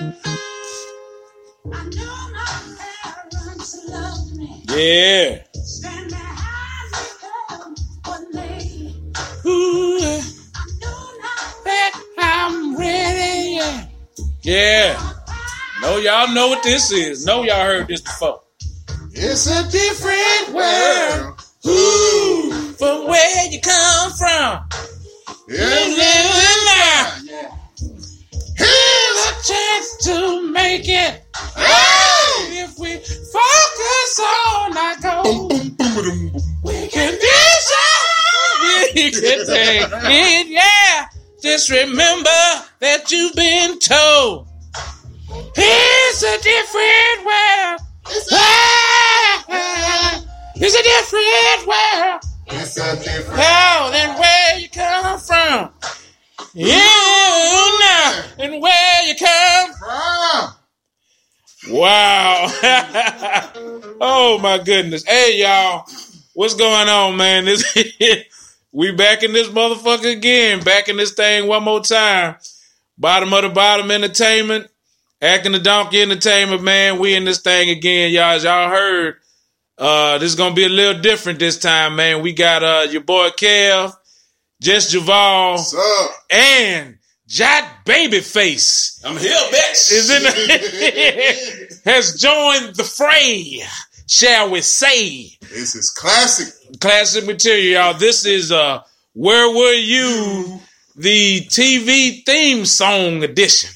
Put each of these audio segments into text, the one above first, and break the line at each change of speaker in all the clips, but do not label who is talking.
Yeah. Ooh, that I'm ready. Yeah. No, y'all know what this is. No, y'all heard this before.
It's a different world.
Ooh, from where you come from.
Yeah.
Here's a chance to make it.
Hey!
If we focus on our goal, we can do something. We can take it, yeah. Just remember that you've been told. It's a different world. Ah, It's a different world.
It's a different
Oh, then where you come from? You and where you come
world.
Wow. oh my goodness. Hey y'all. What's going on, man? This we back in this motherfucker again. Back in this thing one more time. Bottom of the bottom entertainment. Acting the donkey entertainment, man. We in this thing again, y'all. As y'all heard, uh, this is gonna be a little different this time, man. We got uh your boy Kev, Jess Javal,
What's up?
and Jot Babyface
I'm here, bitch.
is in the, has joined the fray, shall we say?
This is classic.
Classic material, y'all. This is uh, "Where Were You?" the TV theme song edition.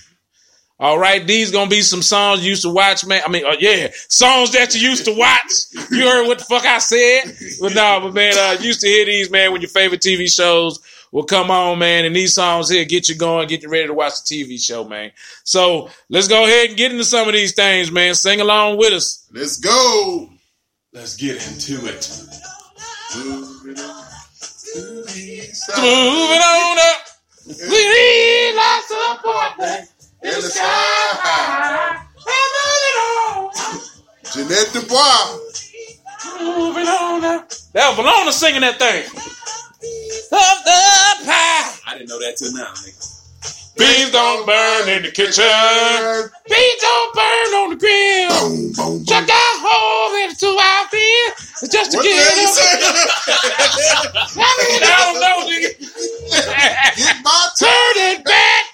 All right, these gonna be some songs you used to watch, man. I mean, uh, yeah, songs that you used to watch. You heard what the fuck I said, but no, but man, uh, used to hear these, man, when your favorite TV shows will come on, man, and these songs here get you going, get you ready to watch the TV show, man. So let's go ahead and get into some of these things, man. Sing along with us.
Let's go.
Let's get into it.
Moving on to.
Moving on up, we need lots of support
In the sky.
and moving on.
Ja'Net DuBois.
Moving on up. That was Bologna singing that thing. Of the pie.
I didn't know that till now, nigga.
Beans don't burn in the kitchen. Beans don't burn on the grill.
Boom, boom,
Chuck
boom.
that hole into our beer. It's just to
What
get
the hell you
up. I mean, I don't know, nigga.
Get my
Turn it back.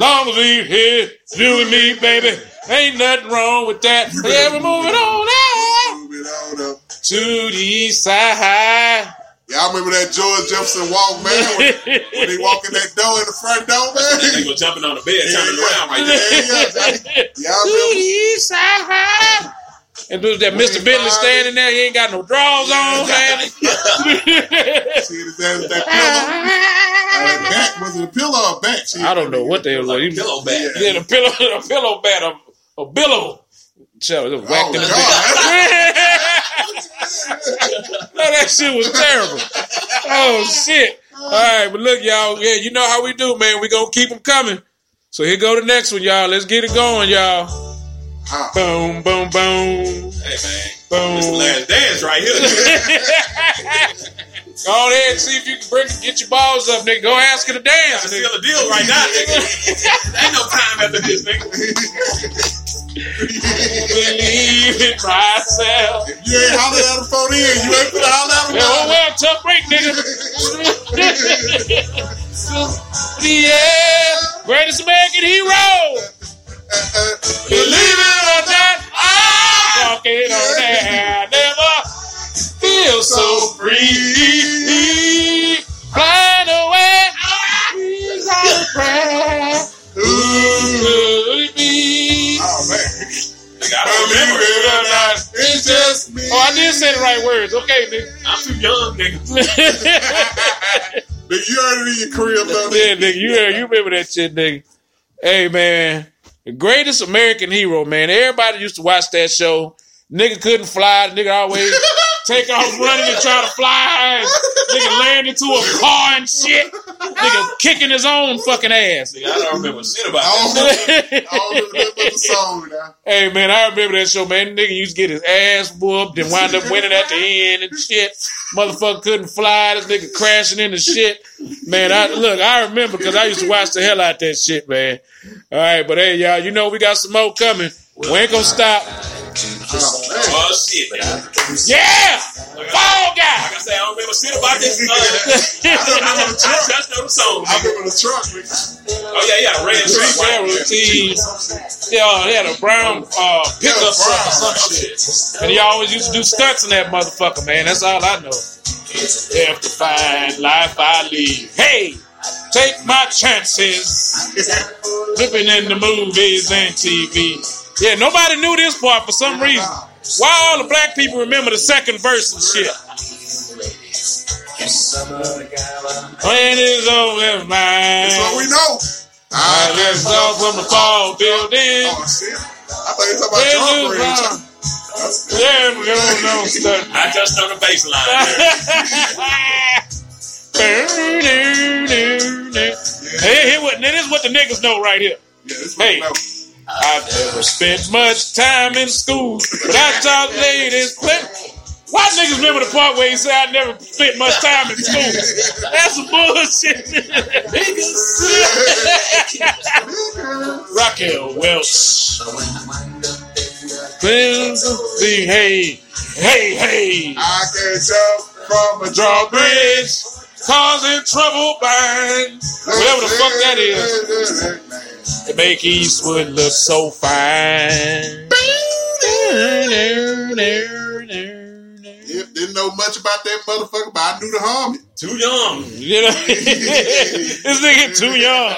Long as we here, you and me, baby. Ain't nothing wrong with that. Yeah, we're moving on now
Moving on up.
to the east side.
Y'all remember that George Jefferson walk, man? When, when he walk in that door in the front door, man?
nigga was jumping on the bed,
Yeah,
turning
yeah.
around right there.
Yeah, yeah. Y'all
to the
remember?
east side. And there's that Mr. Bentley standing there. He ain't got no drawers on, man.
See his ass with that pillow. Back was it a pillow or back? See,
I don't know what the hell.
Like a pillow bag.
Yeah, the pillow, a pillow bat, a, a billow. Shall just whacked
Oh,
him. in the
God.
no, that shit was terrible. Oh shit! All right, but look, y'all. Yeah, you know how we do, man. We gonna keep them coming. So here go the next one, y'all. Let's get it going, y'all.
Ah.
Boom, boom, boom,
Hey, man.
boom.
This the last dance right here.
Go ahead and see if you can bring get your balls up, nigga. Go ask her to dance, nigga.
seal a deal right now, nigga. Ain't no time after this, nigga.
Believe in myself.
You ain't holler at him phone in. You ain't finna holler at him.
Yeah, oh well, tough break, nigga. yeah, greatest American hero. Believe it or not, I'm walking on air. Never feel so free.
Just me.
Oh, I did say the right words. Okay, nigga.
I'm too young, nigga.
Nigga, you heard it in your crib, though.
Yeah, nigga, you you remember that shit, nigga. Hey, man, the greatest American hero, man. Everybody used to watch that show. Nigga couldn't fly. The nigga always take off running and try to fly. Nigga land into a car and shit. Nigga kicking his own fucking ass.
Nigga, I don't remember shit about
I don't
that.
remember, I don't remember the song now.
Hey man, I remember that show, man. Nigga used to get his ass whooped and wind up winning at the end and shit. Motherfucker couldn't fly. This nigga crashing into shit. Man, I look, I remember because I used to watch the hell out that shit, man. All right, but hey, y'all, you know we got some more coming. We ain't gonna stop.
Oh, man.
Oh shit, y'all.
Yeah, Fall Guy.
Like I say, I don't remember shit about this. Uh, I, I, I just know the song.
I
nigga.
remember the truck, nigga.
Oh yeah, yeah, red
Three
truck.
barrel
right?
team. Yeah, he had a brown uh, pickup truck or some shit. And he always used to do stunts in that motherfucker, man. That's all I know. If to find life I lead. Hey, take my chances. Flipping in the movies and TV. Yeah, nobody knew this part for some reason. Why all the black people remember the second verse and shit? When it's over mine.
That's what we know.
I just saw from the fall building.
Oh, shit. I thought you were talking about
When
drum
you
bridge.
Yeah, we don't know stuff.
I just know the bass line.
Hey, here what, this is what the niggas know right here.
Yeah, this
Hey. I've never spent much time in school, but I taught ladies plenty. Why niggas remember the part where he said I never spent much time in school? That's bullshit. Raquel Welch. Hey, hey, hey.
I can jump from a
Drawbridge, causing trouble bind. Whatever the fuck that is. To make Eastwood look so fine.
Didn't know much about that motherfucker, but I knew the harmony.
Too young.
You know, this nigga too young.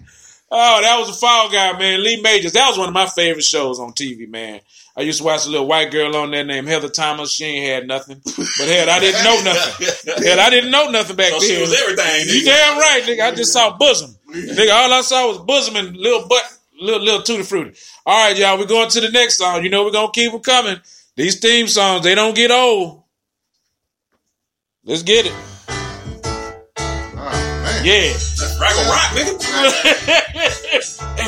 oh, that was a fall guy, man. Lee Majors. That was one of my favorite shows on TV, man. I used to watch a little white girl on there named Heather Thomas. She ain't had nothing, but hell, I didn't know nothing. Hell, I didn't know nothing back
So she
then.
was everything.
You damn right, nigga. I just saw bosom. Nigga, all I saw was bosom and little butt, little little tutti frutti. All right, y'all, we're going to the next song. You know we're gonna keep them coming. These theme songs, they don't get old. Let's get it. Yeah.
Rock a rock, nigga.
hey,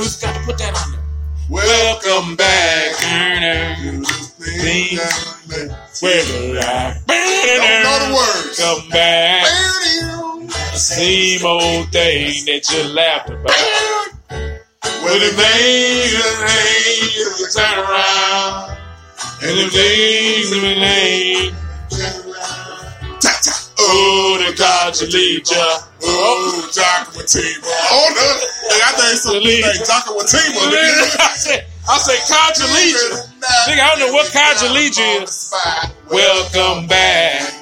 we got to put that on there.
Welcome back.
back.
to this thing that made-
Where the I
Don't know the words.
Come back. Same old thing that you laughed about.
It
the things turn around. And the things in Oh, the God to lead ya.
Oh, Jocko Watima. Oh, no. Hey, I think something like Jocko Watima.
I say, I say Contra Legion. Nigga, I don't know what Contra is. Welcome back.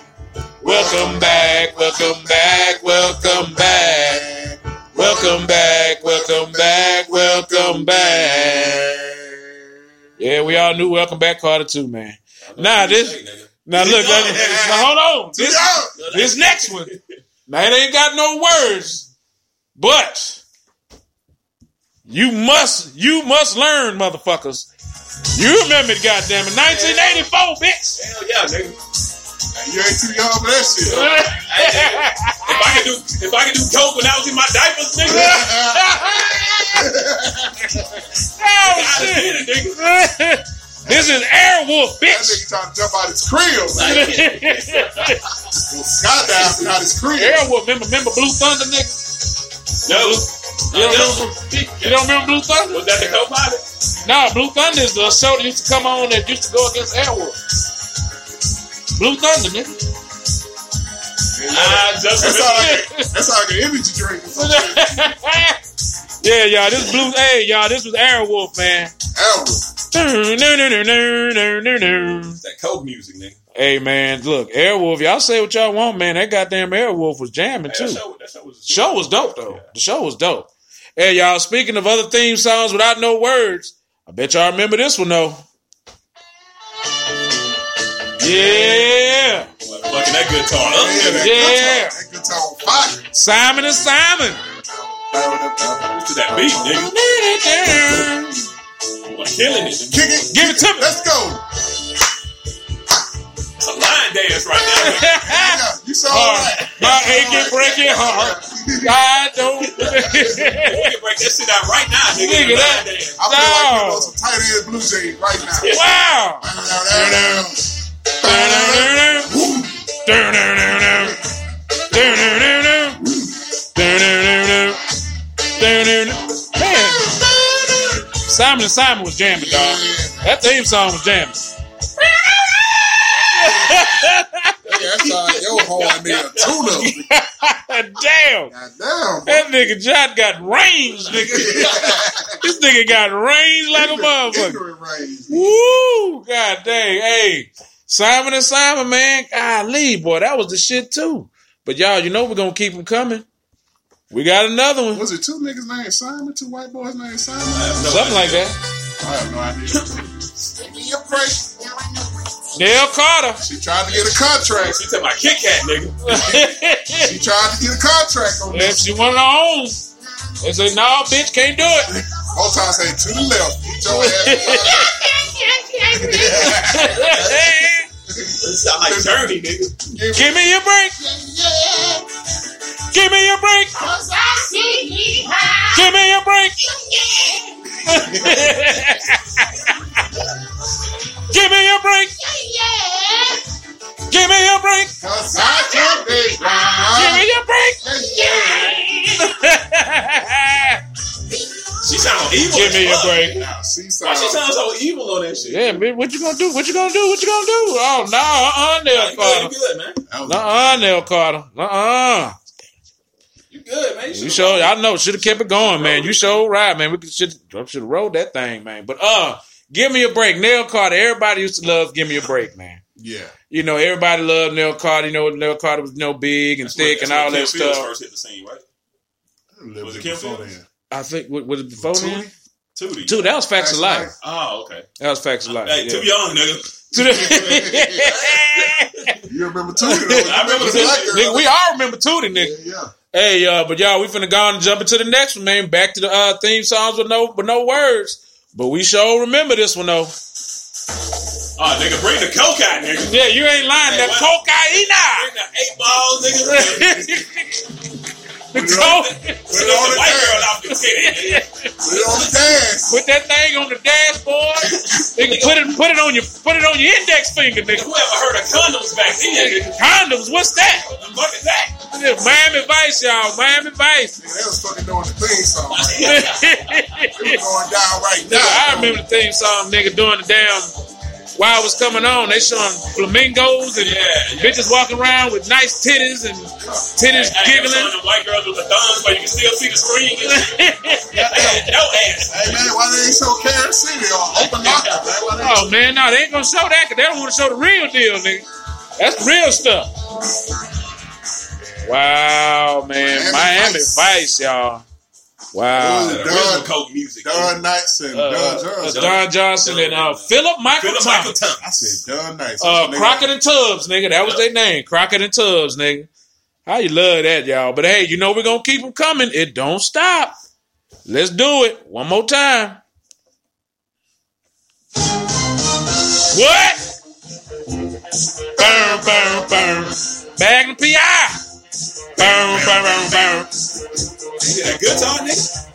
Welcome back. Welcome back. Welcome back. Welcome back. Welcome back. Welcome back. Yeah, we all knew Welcome Back Kotter too, man. Nah, this. Now look, now, hold on. This, this next one. Now it ain't got no words, but you must you must learn, motherfuckers. You remember it, goddamn it, 1984, bitch.
Hell yeah, nigga.
You ain't too young for that shit.
If I could do, if I could do coke when I was in my diapers, nigga,
oh shit!
nigga.
This is Airwolf, bitch.
That nigga trying to jump out his crib. Like, go skydiving out his crib.
Airwolf, remember, remember Blue Thunder, nigga?
No,
You don't remember, you don't remember Blue Thunder?
was that the co-pilot?
Nah, Blue Thunder is the show that used to come on that used to go against Airwolf. Blue Thunder, nigga.
I just
That's
remember.
all like, that's all like an energy drink or something.
yeah, y'all, this blue. Hey, y'all, this was Airwolf, man.
Elwood.
That coke music, nigga.
Hey, man, look, Airwolf. Y'all say what y'all want, man. That goddamn Airwolf was jamming
Hey,
too.
that show, that show was.
show was dope though. The show was dope. Hey, y'all. Speaking of other theme songs without no words, I bet y'all remember this one though. Yeah,
Fucking that guitar.
Yeah,
Huh?
that
Yeah.
guitar, that guitar fire.
Simon and Simon.
To that beat, nigga. Killing it.
Kick it.
Give it to me.
Let's go.
A lion dance right.
Yeah, you saw
Heart,
that.
my aching, breaking heart. I don't.
We can break that shit out right now, nigga.
Nigga, that-
Line.
I feel like
No.
know some tight ass blue jays right now.
wow. Simon and Simon was jamming, dog. That theme song was jamming.
That's how your horn need a tune up.
Damn. That nigga John got range, nigga. this nigga got range like a motherfucker. Woo! God dang. Hey, Simon and Simon, man. Golly, boy, that was the shit too. But y'all, you know we're gonna keep them coming. We got another one.
Was it two niggas named Simon? Two white boys named Simon?
Something like that.
I have no idea. Give me a break.
Dale Carter.
She tried to get a contract.
She took my Kit Kat, nigga.
She tried to get a contract on
if
this.
she wanted her own, they say, no, bitch, can't do it.
Whole time say to the left. Get your ass.
Sound like Journey, nigga.
Give me your break. Give me your break. Give me your break. Give me your break. Give me your break.
Cause I can be
Give me your break.
She sound evil.
Give me your
fuck.
break.
Now, see
Why she
something.
sound so evil on that shit?
Yeah, man, what you gonna do? What you gonna do? What you gonna do? Oh no, uh-uh,
You
Nell
good, you
Carter.
good, man.
That was-
Uh-uh, Nell Carter. Uh-uh.
You good, man.
You
should've.
I know. Should have kept it going, man. You sure right, man. We could should should have rolled that thing, man. But uh, give me a break, Nell Carter. Everybody used to love "Give Me a Break," man.
Yeah.
You know, everybody loved Nell Carter. You know, Nell Carter was you know big and
That's
thick
when-
and all that
that's when Kim Fields
stuff.
First hit the scene, right? Was it
bit
Kim
before
Fields?
then.
I think what was it before then?
Tootie?
Tootie.
Two. That was Facts of
Facts of
Life.
Life.
Oh, okay.
That was Facts of Life.
Hey,
yeah.
too young, nigga.
To the-
You remember Tootie? though?
I remember
the
Tootie.
Nigga, we all remember Tootie, nigga.
Yeah, yeah.
Hey, uh, but y'all, we finna go on and jump into the next one, man. Back to the uh, theme songs with no with no words. But we sure remember this one though.
Oh, nigga, bring the coke out, nigga.
Yeah, you ain't lying.
Hey,
that cocaine.
Bring the eight balls, nigga.
Put it on- Put it on
the white girl off the titty.
Put it on the dance.
Put that thing on the dashboard. Nigga, put it put it on your put it on your index finger, nigga.
Whoever heard of condoms back then, nigga?
Condoms, what's that?
What the fuck is that?
Miami Vice, y'all. Miami Vice.
Nigga, they was fucking doing the theme song. It
Nigga,
was going down right now.
I remember the theme song, nigga, doing the damn while it was coming on. They showing flamingos and
Yeah, yeah.
bitches walking around with nice titties and titties
Hey,
giggling.
some of them white girls with the thumbs, but you can still see the screen. and. They no ass.
Hey man, why they ain't show Carol City or Opa-locka, man?
Oh man, no, they ain't gonna show that because they don't want to show the real deal, nigga. That's real stuff. Wow, man,
Miami
Miami
Vice.
Vice, y'all.
What
Wow.
was
The
Don-
coke music.
Don Knights and
Uh,
Don
uh,
Johnson.
Don Johnson and uh, Philip Michael
Philip Michael
Thomas.
Thomas.
I said Don Knights.
Uh,
Nigga,
Crockett and Tubbs, nigga. That was their name. Crockett and Tubbs, nigga. How you love that, y'all? But hey, you know we're gonna keep them coming. It don't stop. Let's do it one more time. What? Burn, burn, burn. Bag and PI. Burn, burn, burn, burn.
You guitar, nigga?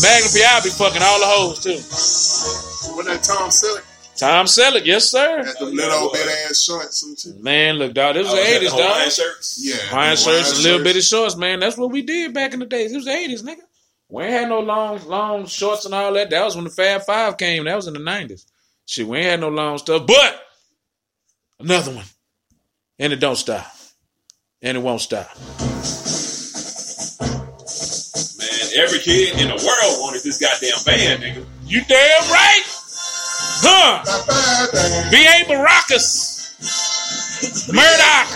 Magnum P.I. be fucking all the hoes too.
When that Tom Selleck
Tom Selleck, yes sir.
had them little
boy.
bit ass shorts and.
Man, look, dog, this was
Oh,
the
is
eighties,
the Hawaiian
dog.
shirts?
Yeah.
Hawaiian
them
shirts and little bitty shorts, man. That's what we did back in the days. It was the eighties, nigga. We ain't had no long, long shorts and all that. That was when the Fab Five came. That was in the nineties. Shit, we ain't had no long stuff. But another one, and it don't stop, and it won't stop.
Man, every kid in the world wanted this goddamn band, nigga.
You damn right, huh? B.A. Baracus, Murdock,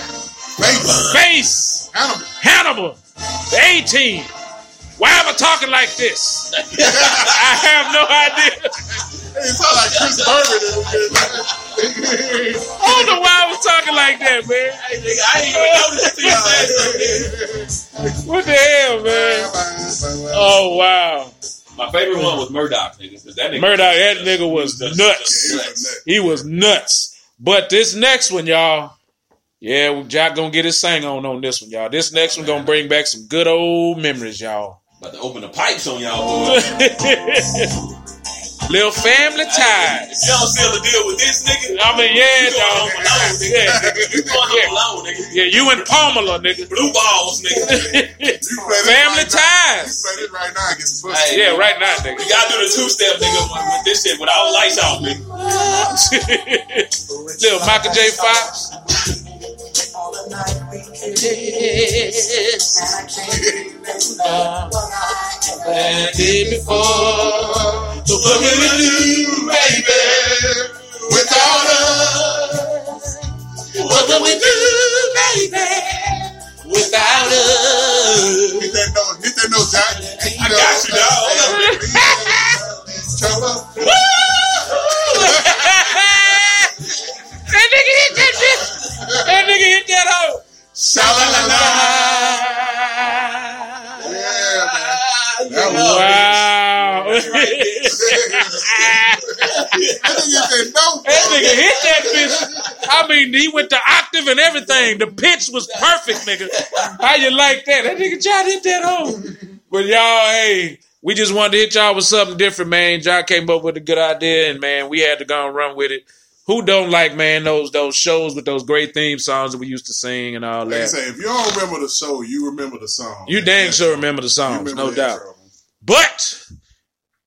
Face. Hannibal.
Hannibal, the A Team. Why am I talking like this? I have no idea.
It sound like Chris Berman.
I don't know why I was talking like that, man.
Hey, nigga, I ain't even noticed.
What the hell, man? Oh wow,
My favorite one was Murdock, nigga. 'cause That nigga
Murdock, that nigga was
Just-
nuts.
He was nuts.
He was nuts. But this next one, y'all, yeah, Jack gonna get his sang on on this one, y'all. This next one gonna bring back some good old memories, y'all.
About to open the pipes on y'all, boy.
Little family
If
ties.
you don't seal the deal with this nigga,
I mean, yeah,
you going home
dog.
alone, nigga.
Yeah,
You going home alone, nigga.
yeah, you and Pamela, nigga.
Blue balls, nigga.
You
Family
right now-
ties.
You play this right now and get pussy.
Hey,
Yeah, right now,
You
nigga.
gotta do the two step, nigga, with, with this shit, with all the lights off, nigga.
Little Michael J. Fox. And did before.
So what will we do, baby, without us? What will we do, baby,
Without us.
Hit that note, hit that note, Jack.
I got you, dog.
Trouble.
that nigga hit that bitch. That nigga hit that hoe.
Sha-la-la-la. Yeah, man. That was
Wow.
That nigga said no.
That nigga hit that bitch. I mean, he went to octave and everything. The pitch was perfect, nigga. How you like that? That nigga John hit that home. But y'all, hey, we just wanted to hit y'all with something different, man. John came up with a good idea, and man, we had to go and run with it. Who don't like, man, those those shows with those great theme songs that we used to sing and all
Like
that?
say, if you don't remember the show, you remember the song.
You dang sure remember the songs,
remember
no doubt. But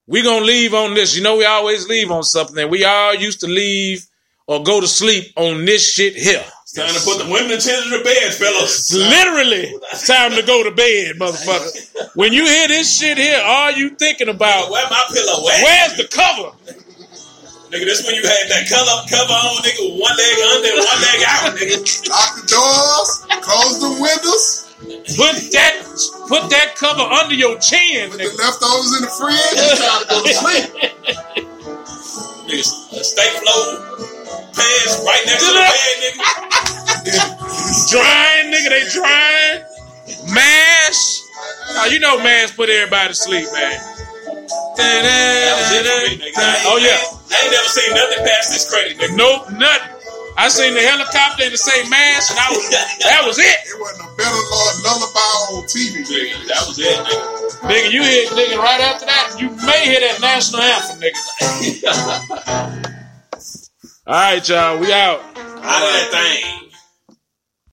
we gonna leave on this. You know, we always leave on something. We all used to leave or go to sleep on this shit here.
It's time to put the women and children to bed, fellas.
Literally, it's time to go to bed, motherfucker. When you hear this shit here, all you thinking about,
Where my pillow? Where?
where's the cover?
Nigga, this when you had that color cover on, nigga, one leg under and one leg out, nigga.
Lock the doors, close the windows,
Put that, put that cover under your chin,
put the
nigga.
leftovers in the fridge, and try to go to sleep.
Nigga, a steak flow, pants right next to the bed, nigga.
Drying, nigga, they drying. Mash. Now you know Mash put everybody to sleep, man.
That was it for me, nigga.
Oh yeah.
I ain't never seen nothing past this credit, nigga.
Nope, nothing. I seen the helicopter and the same mash, and I was that was it.
It wasn't a better Lord lullaby on TV.
Nigga, that was it, nigga.
Nigga, you hit nigga right after that, you may hear that national anthem, nigga. All right, y'all, we out.
Out of that thing.